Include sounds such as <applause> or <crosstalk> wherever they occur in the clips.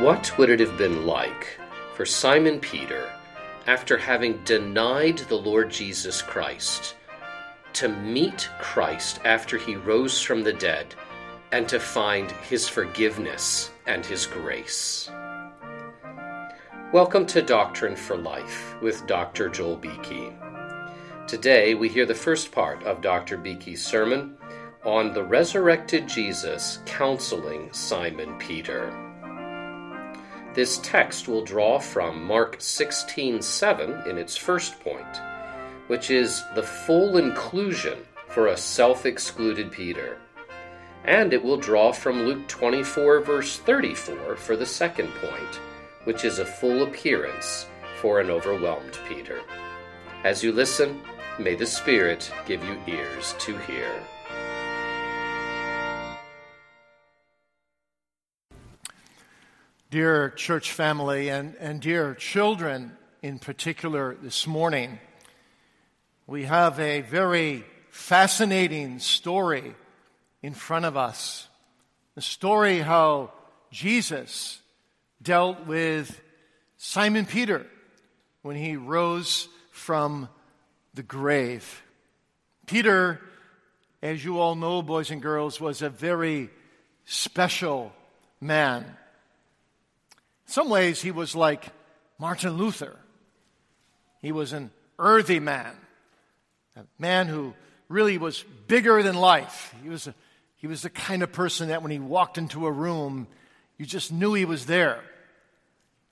What would it have been like for Simon Peter, after having denied the Lord Jesus Christ, to meet Christ after he rose from the dead and to find his forgiveness and his grace? Welcome to Doctrine for Life with Dr. Joel Beeke. Today we hear the first part of Dr. Beeke's sermon on the resurrected Jesus counseling Simon Peter. This text will draw from Mark 16:7 in its first point, which is the full inclusion for a self-excluded Peter. And it will draw from Luke 24 verse 34 for the second point, which is a full appearance for an overwhelmed Peter. As you listen, may the Spirit give you ears to hear. Dear church family and, and dear children in particular this morning, we have a very fascinating story in front of us. The story how Jesus dealt with Simon Peter when he rose from the grave. Peter, as you all know, boys and girls, was a very special man. Some ways, he was like Martin Luther. He was an earthy man, a man who really was bigger than life. He was, a, he was the kind of person that when he walked into a room, you just knew he was there.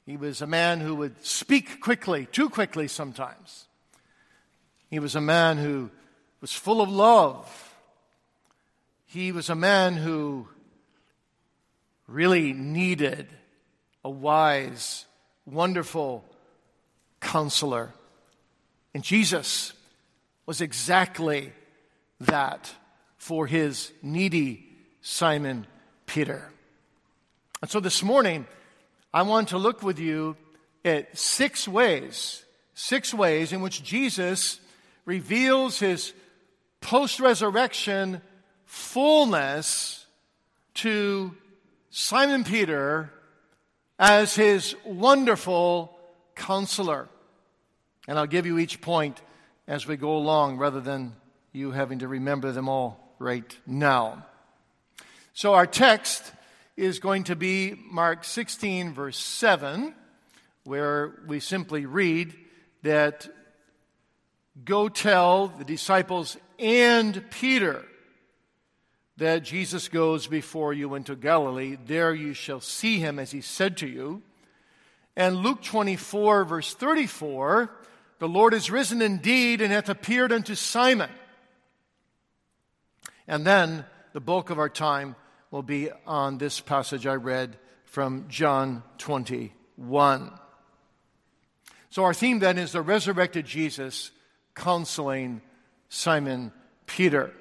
He was a man who would speak quickly, too quickly sometimes. He was a man who was full of love. He was a man who really needed a wise, wonderful counselor. And Jesus was exactly that for his needy Simon Peter. And so this morning, I want to look with you at six ways, six ways in which Jesus reveals his post resurrection fullness to Simon Peter as his wonderful counselor. And I'll give you each point as we go along rather than you having to remember them all right now. So our text is going to be Mark 16, verse 7, where we simply read that go tell the disciples and Peter that Jesus goes before you into Galilee. There you shall see him as he said to you. And Luke 24, verse 34, the Lord is risen indeed and hath appeared unto Simon. And then the bulk of our time will be on this passage I read from John 21. So our theme then is the resurrected Jesus counseling Simon Peter.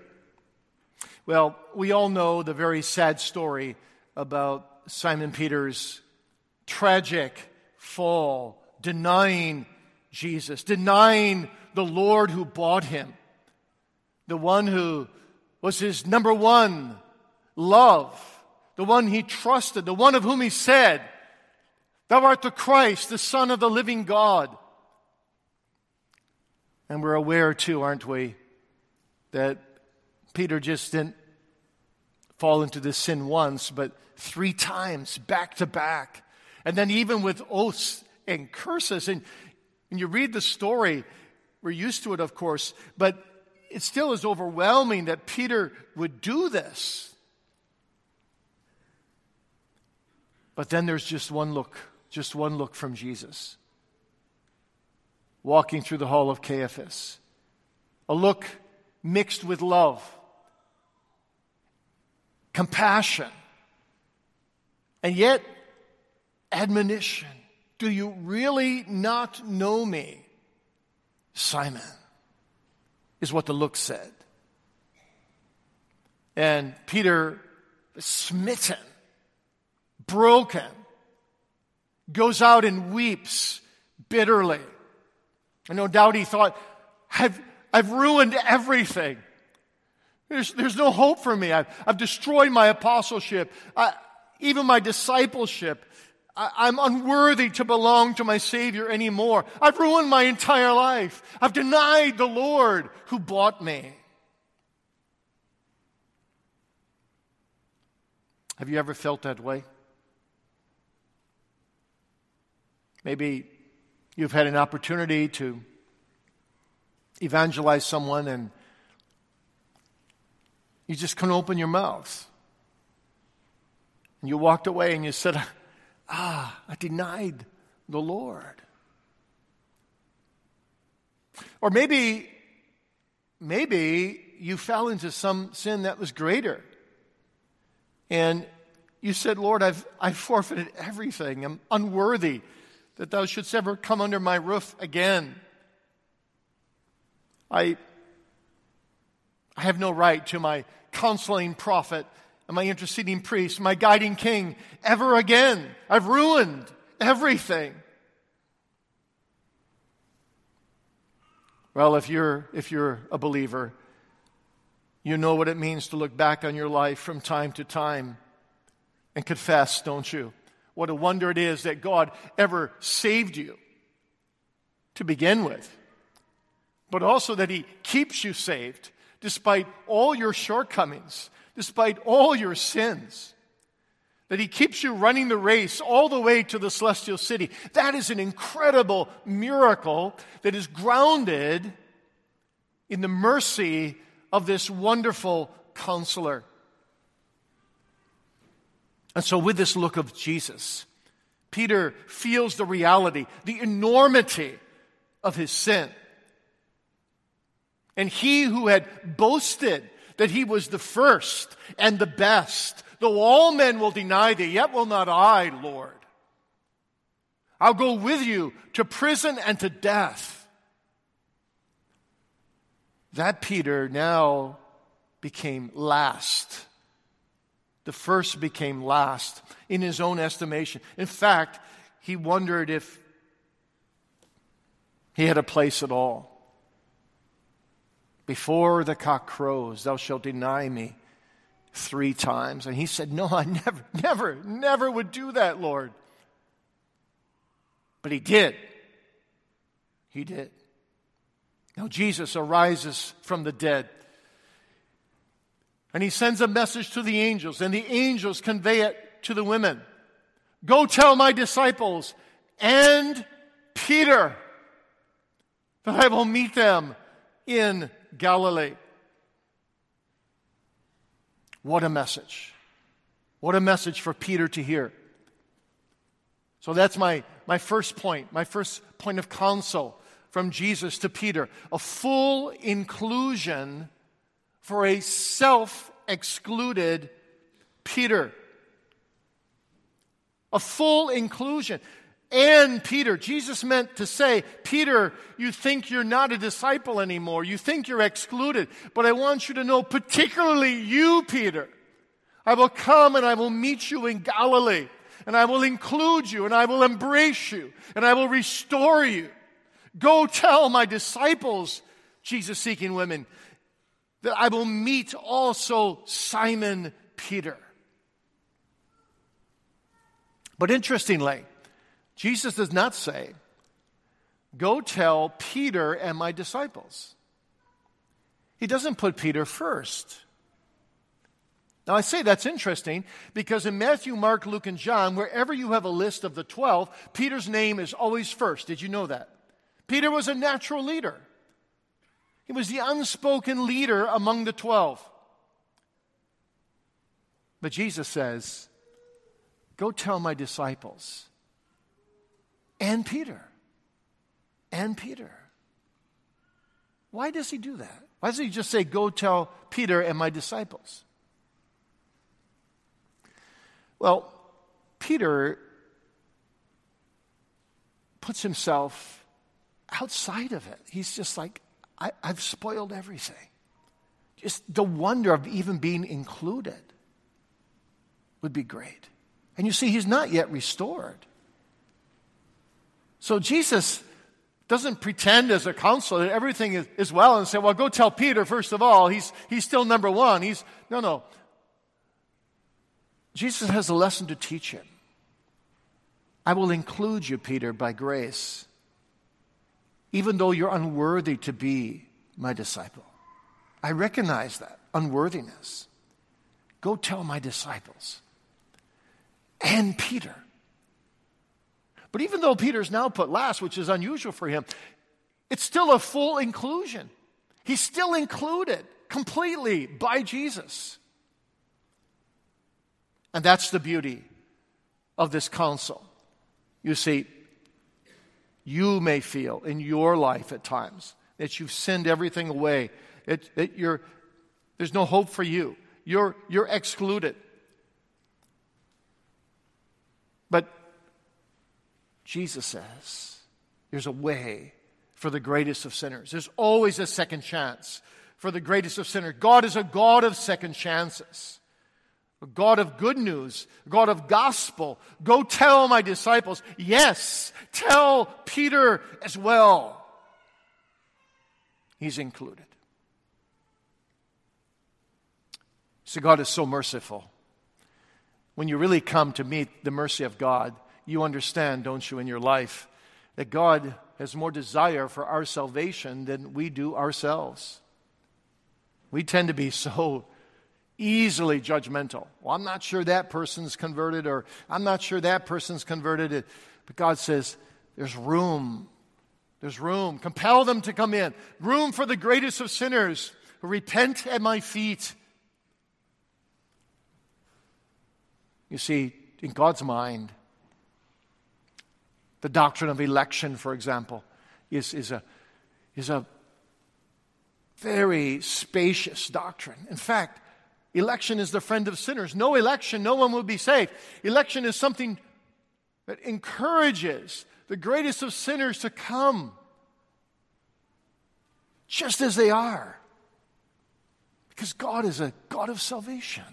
Well, we all know the very sad story about Simon Peter's tragic fall, denying Jesus, denying the Lord who bought him, the one who was his number one love, the one he trusted, the one of whom he said, Thou art the Christ, the Son of the living God. And we're aware, too, aren't we, that Peter just didn't fall into this sin once, but three times back to back. And then even with oaths and curses. And, and you read the story, we're used to it, of course, but it still is overwhelming that Peter would do this. But then there's just one look, just one look from Jesus. Walking through the hall of Caiaphas. A look mixed with love compassion, and yet admonition. Do you really not know me? Simon, is what the look said. And Peter, smitten, broken, goes out and weeps bitterly. And no doubt he thought, I've, I've ruined everything. There's, there's no hope for me. I've, I've destroyed my apostleship, I, even my discipleship. I, am unworthy to belong to my Savior anymore. I've ruined my entire life. I've denied the Lord who bought me. Have you ever felt that way? Maybe you've had an opportunity to evangelize someone and you just couldn't open your mouth. And you walked away and you said, <laughs> Ah, I denied the Lord. Or maybe, maybe you fell into some sin that was greater. And you said, Lord, I've, I've forfeited everything. I'm unworthy that thou shouldst ever come under my roof again. I, I have no right to my counseling prophet and my interceding priest, my guiding king, ever again. I've ruined everything. Well, if you're, if you're a believer, you know what it means to look back on your life from time to time and confess, don't you? What a wonder it is that God ever saved you to begin with, but also that He keeps you saved despite all your shortcomings, despite all your sins, that He keeps you running the race all the way to the celestial city. That is an incredible miracle that is grounded in the mercy of this wonderful counselor. And so, with this look of Jesus, Peter feels the reality, the enormity of his sin. And he who had boasted that he was the first and the best, though all men will deny thee, yet will not I, Lord. I'll go with you to prison and to death. That Peter now became last. The first became last in his own estimation. In fact, he wondered if he had a place at all. Before the cock crows, thou shalt deny me three times. And he said, No, I never, never, never would do that, Lord. But he did. He did. Now Jesus arises from the dead. And he sends a message to the angels, and the angels convey it to the women. Go tell my disciples and Peter that I will meet them in Galilee. What a message. What a message for Peter to hear. So that's my, my first point, my first point of counsel from Jesus to Peter. A full inclusion for a self excluded Peter. A full inclusion and Peter. Jesus meant to say, Peter, you think you're not a disciple anymore. You think you're excluded. But I want you to know, particularly you, Peter, I will come and I will meet you in Galilee. And I will include you and I will embrace you and I will restore you. Go tell my disciples, Jesus seeking women, that I will meet also Simon Peter. But interestingly, Jesus does not say, Go tell Peter and my disciples. He doesn't put Peter first. Now, I say that's interesting because in Matthew, Mark, Luke, and John, wherever you have a list of the 12, Peter's name is always first. Did you know that? Peter was a natural leader, he was the unspoken leader among the 12. But Jesus says, Go tell my disciples and Peter. And Peter. Why does he do that? Why doesn't he just say, Go tell Peter and my disciples? Well, Peter puts himself outside of it. He's just like, I, have spoiled everything. Just the wonder of even being included would be great. And you see, he's not yet restored. So Jesus doesn't pretend as a counselor that everything is, is well and say, well, go tell Peter, first of all, he's, he's still number one. He's, no, no. Jesus has a lesson to teach him. I will include you, Peter, by grace, even though you're unworthy to be my disciple. I recognize that unworthiness. Go tell my disciples and Peter. But even though Peter's now put last, which is unusual for him, it's still a full inclusion. He's still included completely by Jesus. And that's the beauty of this counsel. You see, you may feel in your life at times that you've sinned everything away, that, you're, there's no hope for you, you're, you're excluded. But Jesus says there's a way for the greatest of sinners. There's always a second chance for the greatest of sinners. God is a God of second chances a God of good news, a God of gospel. Go tell my disciples. Yes, tell Peter as well. He's included. So God is so merciful. When you really come to meet the mercy of God, you understand, don't you, in your life, that God has more desire for our salvation than we do ourselves. We tend to be so easily judgmental. Well, I'm not sure that person's converted, or I'm not sure that person's converted. But God says, there's room. There's room. Compel them to come in. Room for the greatest of sinners who repent at my feet. You see, in God's mind, the doctrine of election, for example, is, is, a, is a very spacious doctrine. In fact, Election is the friend of sinners. No election, no one will be saved. Election is something that encourages the greatest of sinners to come just as they are. Because God is a God of salvation.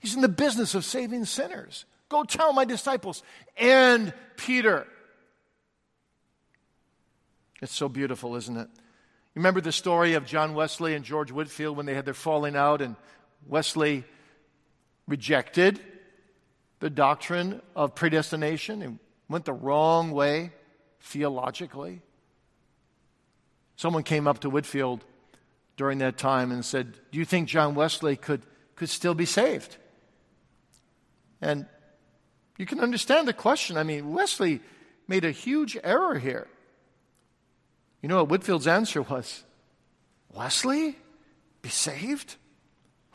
He's in the business of saving sinners. Go tell my disciples and Peter. It's so beautiful, isn't it? You remember the story of John Wesley and George Whitefield when they had their falling out, and Wesley rejected the doctrine of predestination and went the wrong way theologically. Someone came up to Whitefield during that time and said, Do you think John Wesley could, could still be saved? And you can understand the question. I mean, Wesley made a huge error here. You know what Whitefield's answer was? Wesley? Be saved? <laughs>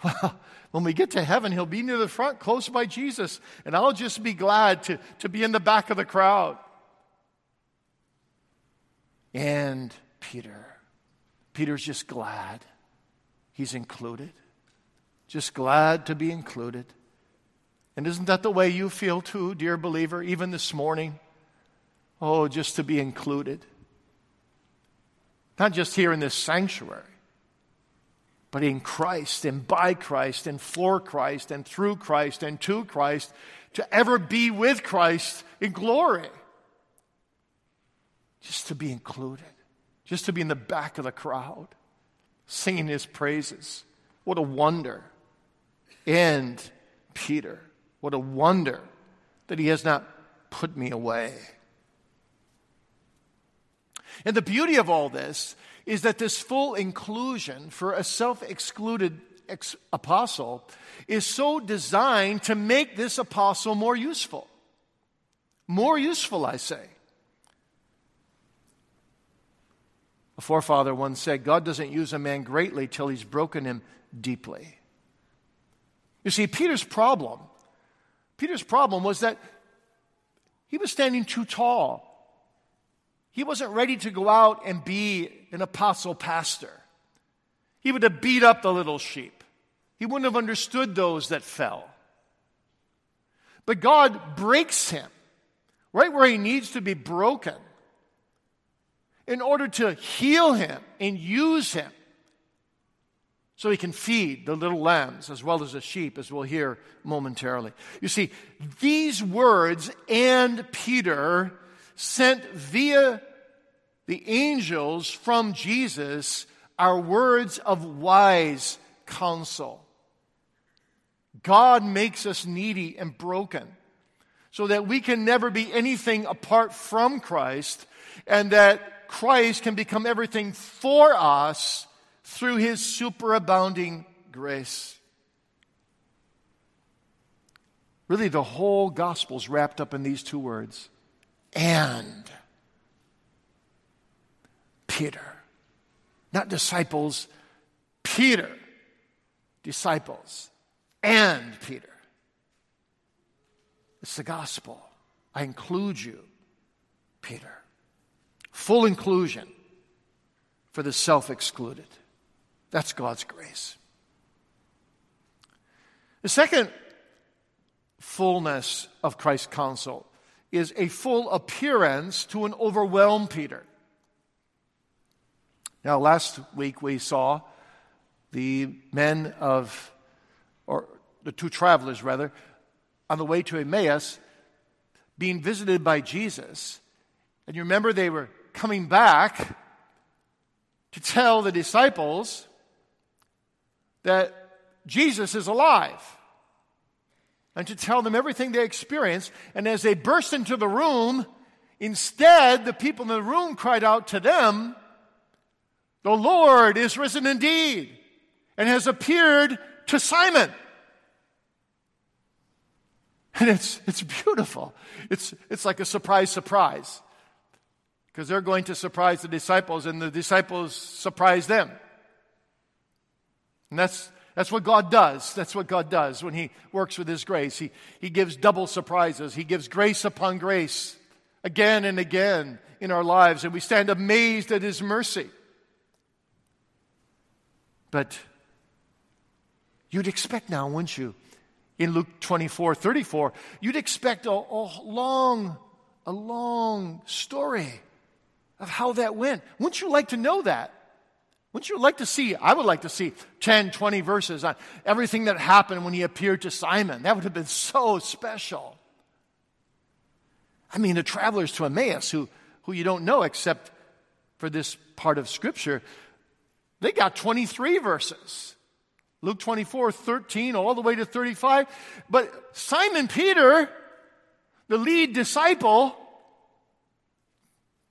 Well, when we get to heaven, he'll be near the front, close by Jesus, and I'll just be glad to, to be in the back of the crowd. And Peter. Peter's just glad he's included. Just glad to be included. And isn't that the way you feel too, dear believer, even this morning? Oh, just to be included. Not just here in this sanctuary, but in Christ and by Christ and for Christ and through Christ and to Christ, to ever be with Christ in glory. Just to be included, just to be in the back of the crowd, singing his praises. What a wonder. And Peter, what a wonder that he has not put me away. And the beauty of all this is that this full inclusion for a self excluded ex- apostle is so designed to make this apostle more useful. More useful, I say. A forefather once said, God doesn't use a man greatly till he's broken him deeply. You see, Peter's problem, Peter's problem was that he was standing too tall he wasn't ready to go out and be an apostle pastor. He would have beat up the little sheep. He wouldn't have understood those that fell. But God breaks him right where he needs to be broken in order to heal him and use him so he can feed the little lambs as well as the sheep, as we'll hear momentarily. You see, these words and Peter sent via the angels from Jesus are words of wise counsel. God makes us needy and broken so that we can never be anything apart from Christ and that Christ can become everything for us through his superabounding grace. Really, the whole gospel is wrapped up in these two words and Peter. Not disciples, Peter. Disciples and Peter. It's the gospel. I include you, Peter. Full inclusion for the self excluded. That's God's grace. The second fullness of Christ's counsel is a full appearance to an overwhelmed Peter. Now, last week we saw the men of, or the two travelers rather, on the way to Emmaus being visited by Jesus. And you remember they were coming back to tell the disciples that Jesus is alive and to tell them everything they experienced. And as they burst into the room, instead, the people in the room cried out to them, The Lord is risen indeed and has appeared to Simon. <laughs> And it's, it's beautiful. It's, it's like a surprise, surprise. Because they're going to surprise the disciples, and the disciples surprise them. And that's, that's what God does. That's what God does when He works with His grace. He, he gives double surprises, He gives grace upon grace again and again in our lives, and we stand amazed at His mercy. But you'd expect now, wouldn't you? In Luke 24 34, you'd expect a, a long, a long story of how that went. Wouldn't you like to know that? Wouldn't you like to see? I would like to see 10, 20 verses on everything that happened when he appeared to Simon. That would have been so special. I mean, the travelers to Emmaus, who, who you don't know except for this part of Scripture, they got 23 verses. Luke 24, 13, all the way to 35. But Simon Peter, the lead disciple,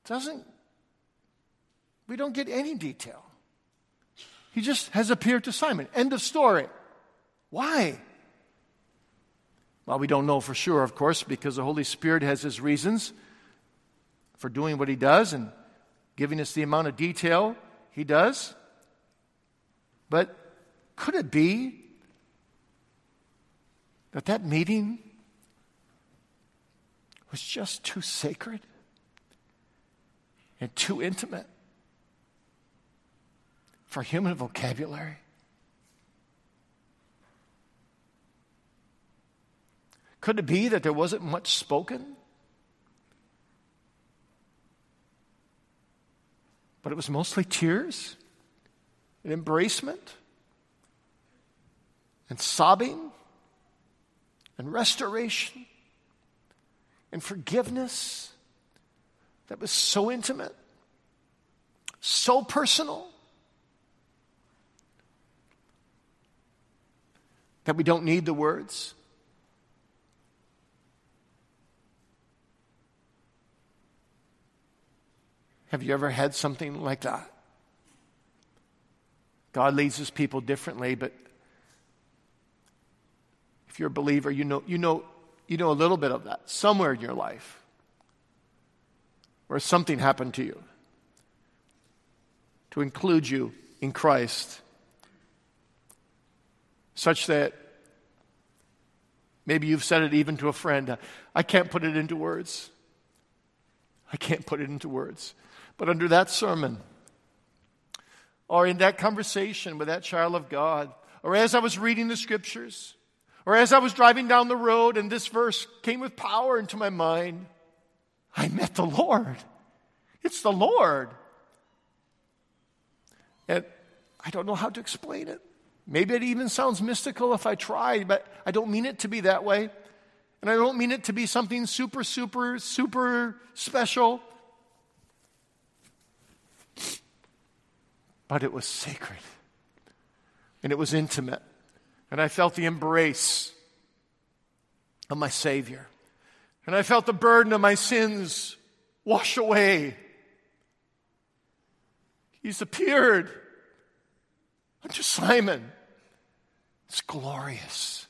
doesn't, we don't get any detail. He just has appeared to Simon. End of story. Why? Well, we don't know for sure, of course, because the Holy Spirit has his reasons for doing what he does and giving us the amount of detail he does. But could it be that that meeting was just too sacred and too intimate for human vocabulary? Could it be that there wasn't much spoken? But it was mostly tears and embracement and sobbing and restoration and forgiveness that was so intimate, so personal. That we don't need the words? Have you ever had something like that? God leads his people differently, but if you're a believer, you know, you know, you know a little bit of that somewhere in your life where something happened to you to include you in Christ such that maybe you've said it even to a friend. Uh, I can't put it into words. I can't put it into words. But under that sermon, or in that conversation with that child of God, or as I was reading the scriptures, or as I was driving down the road and this verse came with power into my mind, I met the Lord. It's the Lord. And I don't know how to explain it. Maybe it even sounds mystical if I try, but I don't mean it to be that way. And I don't mean it to be something super, super, super special. But it was sacred. And it was intimate. And I felt the embrace of my Savior. And I felt the burden of my sins wash away. He's appeared unto Simon. It's glorious.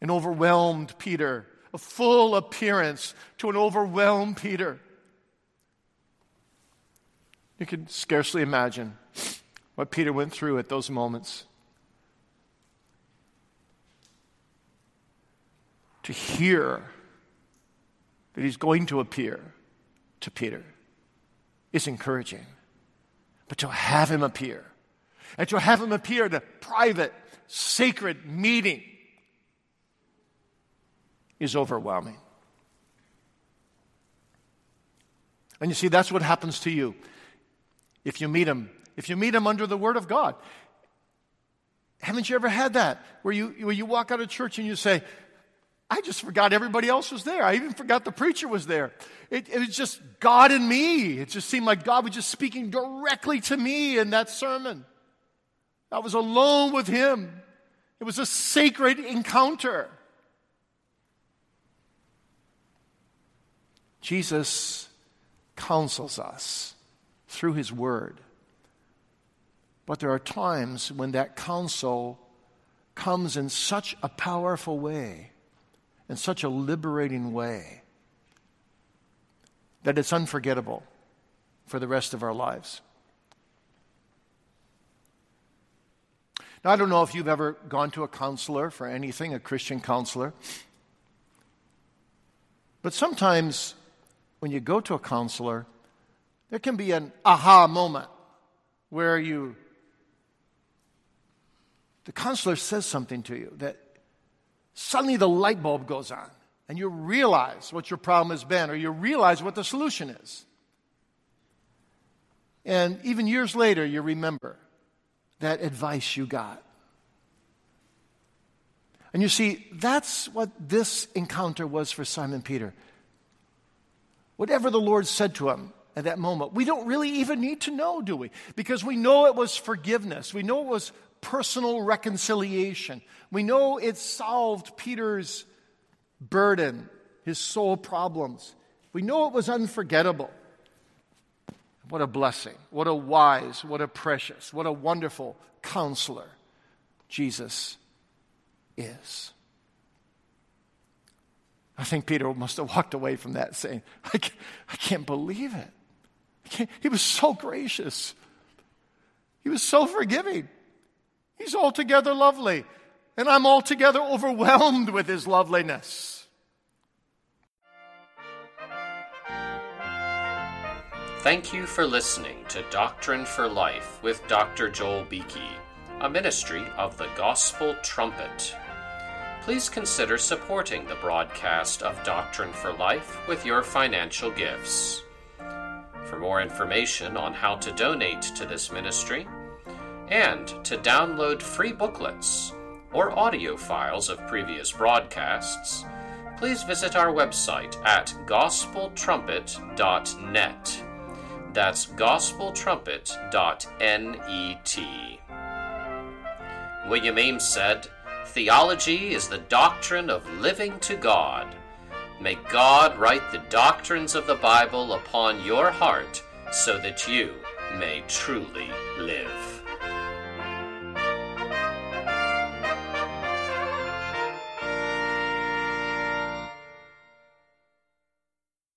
An overwhelmed Peter, a full appearance to an overwhelmed Peter. You can scarcely imagine what Peter went through at those moments. To hear that he's going to appear to Peter is encouraging. But to have him appear, and to have him appear in a private, sacred meeting is overwhelming. And you see, that's what happens to you if you meet him. If you meet him under the Word of God. Haven't you ever had that? Where you, where you walk out of church and you say, I just forgot everybody else was there. I even forgot the preacher was there. It, it, was just God and me. It just seemed like God was just speaking directly to me in that sermon. I was alone with Him. It was a sacred encounter. Jesus counsels us through His Word. But there are times when that counsel comes in such a powerful way in such a liberating way that it's unforgettable for the rest of our lives. Now, I don't know if you've ever gone to a counselor for anything, a Christian counselor. But sometimes when you go to a counselor, there can be an aha moment where you, the counselor says something to you that suddenly the light bulb goes on and you realize what your problem has been or you realize what the solution is. And even years later, you remember that advice you got. And you see, that's what this encounter was for Simon Peter. Whatever the Lord said to him at that moment, we don't really even need to know, do we? Because we know it was forgiveness. We know it was personal reconciliation. We know it solved Peter's burden, his soul problems. We know it was unforgettable. What a blessing. What a wise, what a precious, what a wonderful counselor Jesus is. I think Peter must have walked away from that saying, I can't, I can't believe it. Can't, he was so gracious. He was so forgiving. He's altogether lovely, and I'm altogether overwhelmed with his loveliness. Thank you for listening to Doctrine for Life with Dr. Joel Beeke, a ministry of the Gospel Trumpet. Please consider supporting the broadcast of Doctrine for Life with your financial gifts. For more information on how to donate to this ministry, and to download free booklets or audio files of previous broadcasts, please visit our website at gospeltrumpet.net. That's gospeltrumpet.net. William Ames said, Theology is the doctrine of living to God. May God write the doctrines of the Bible upon your heart so that you may truly live.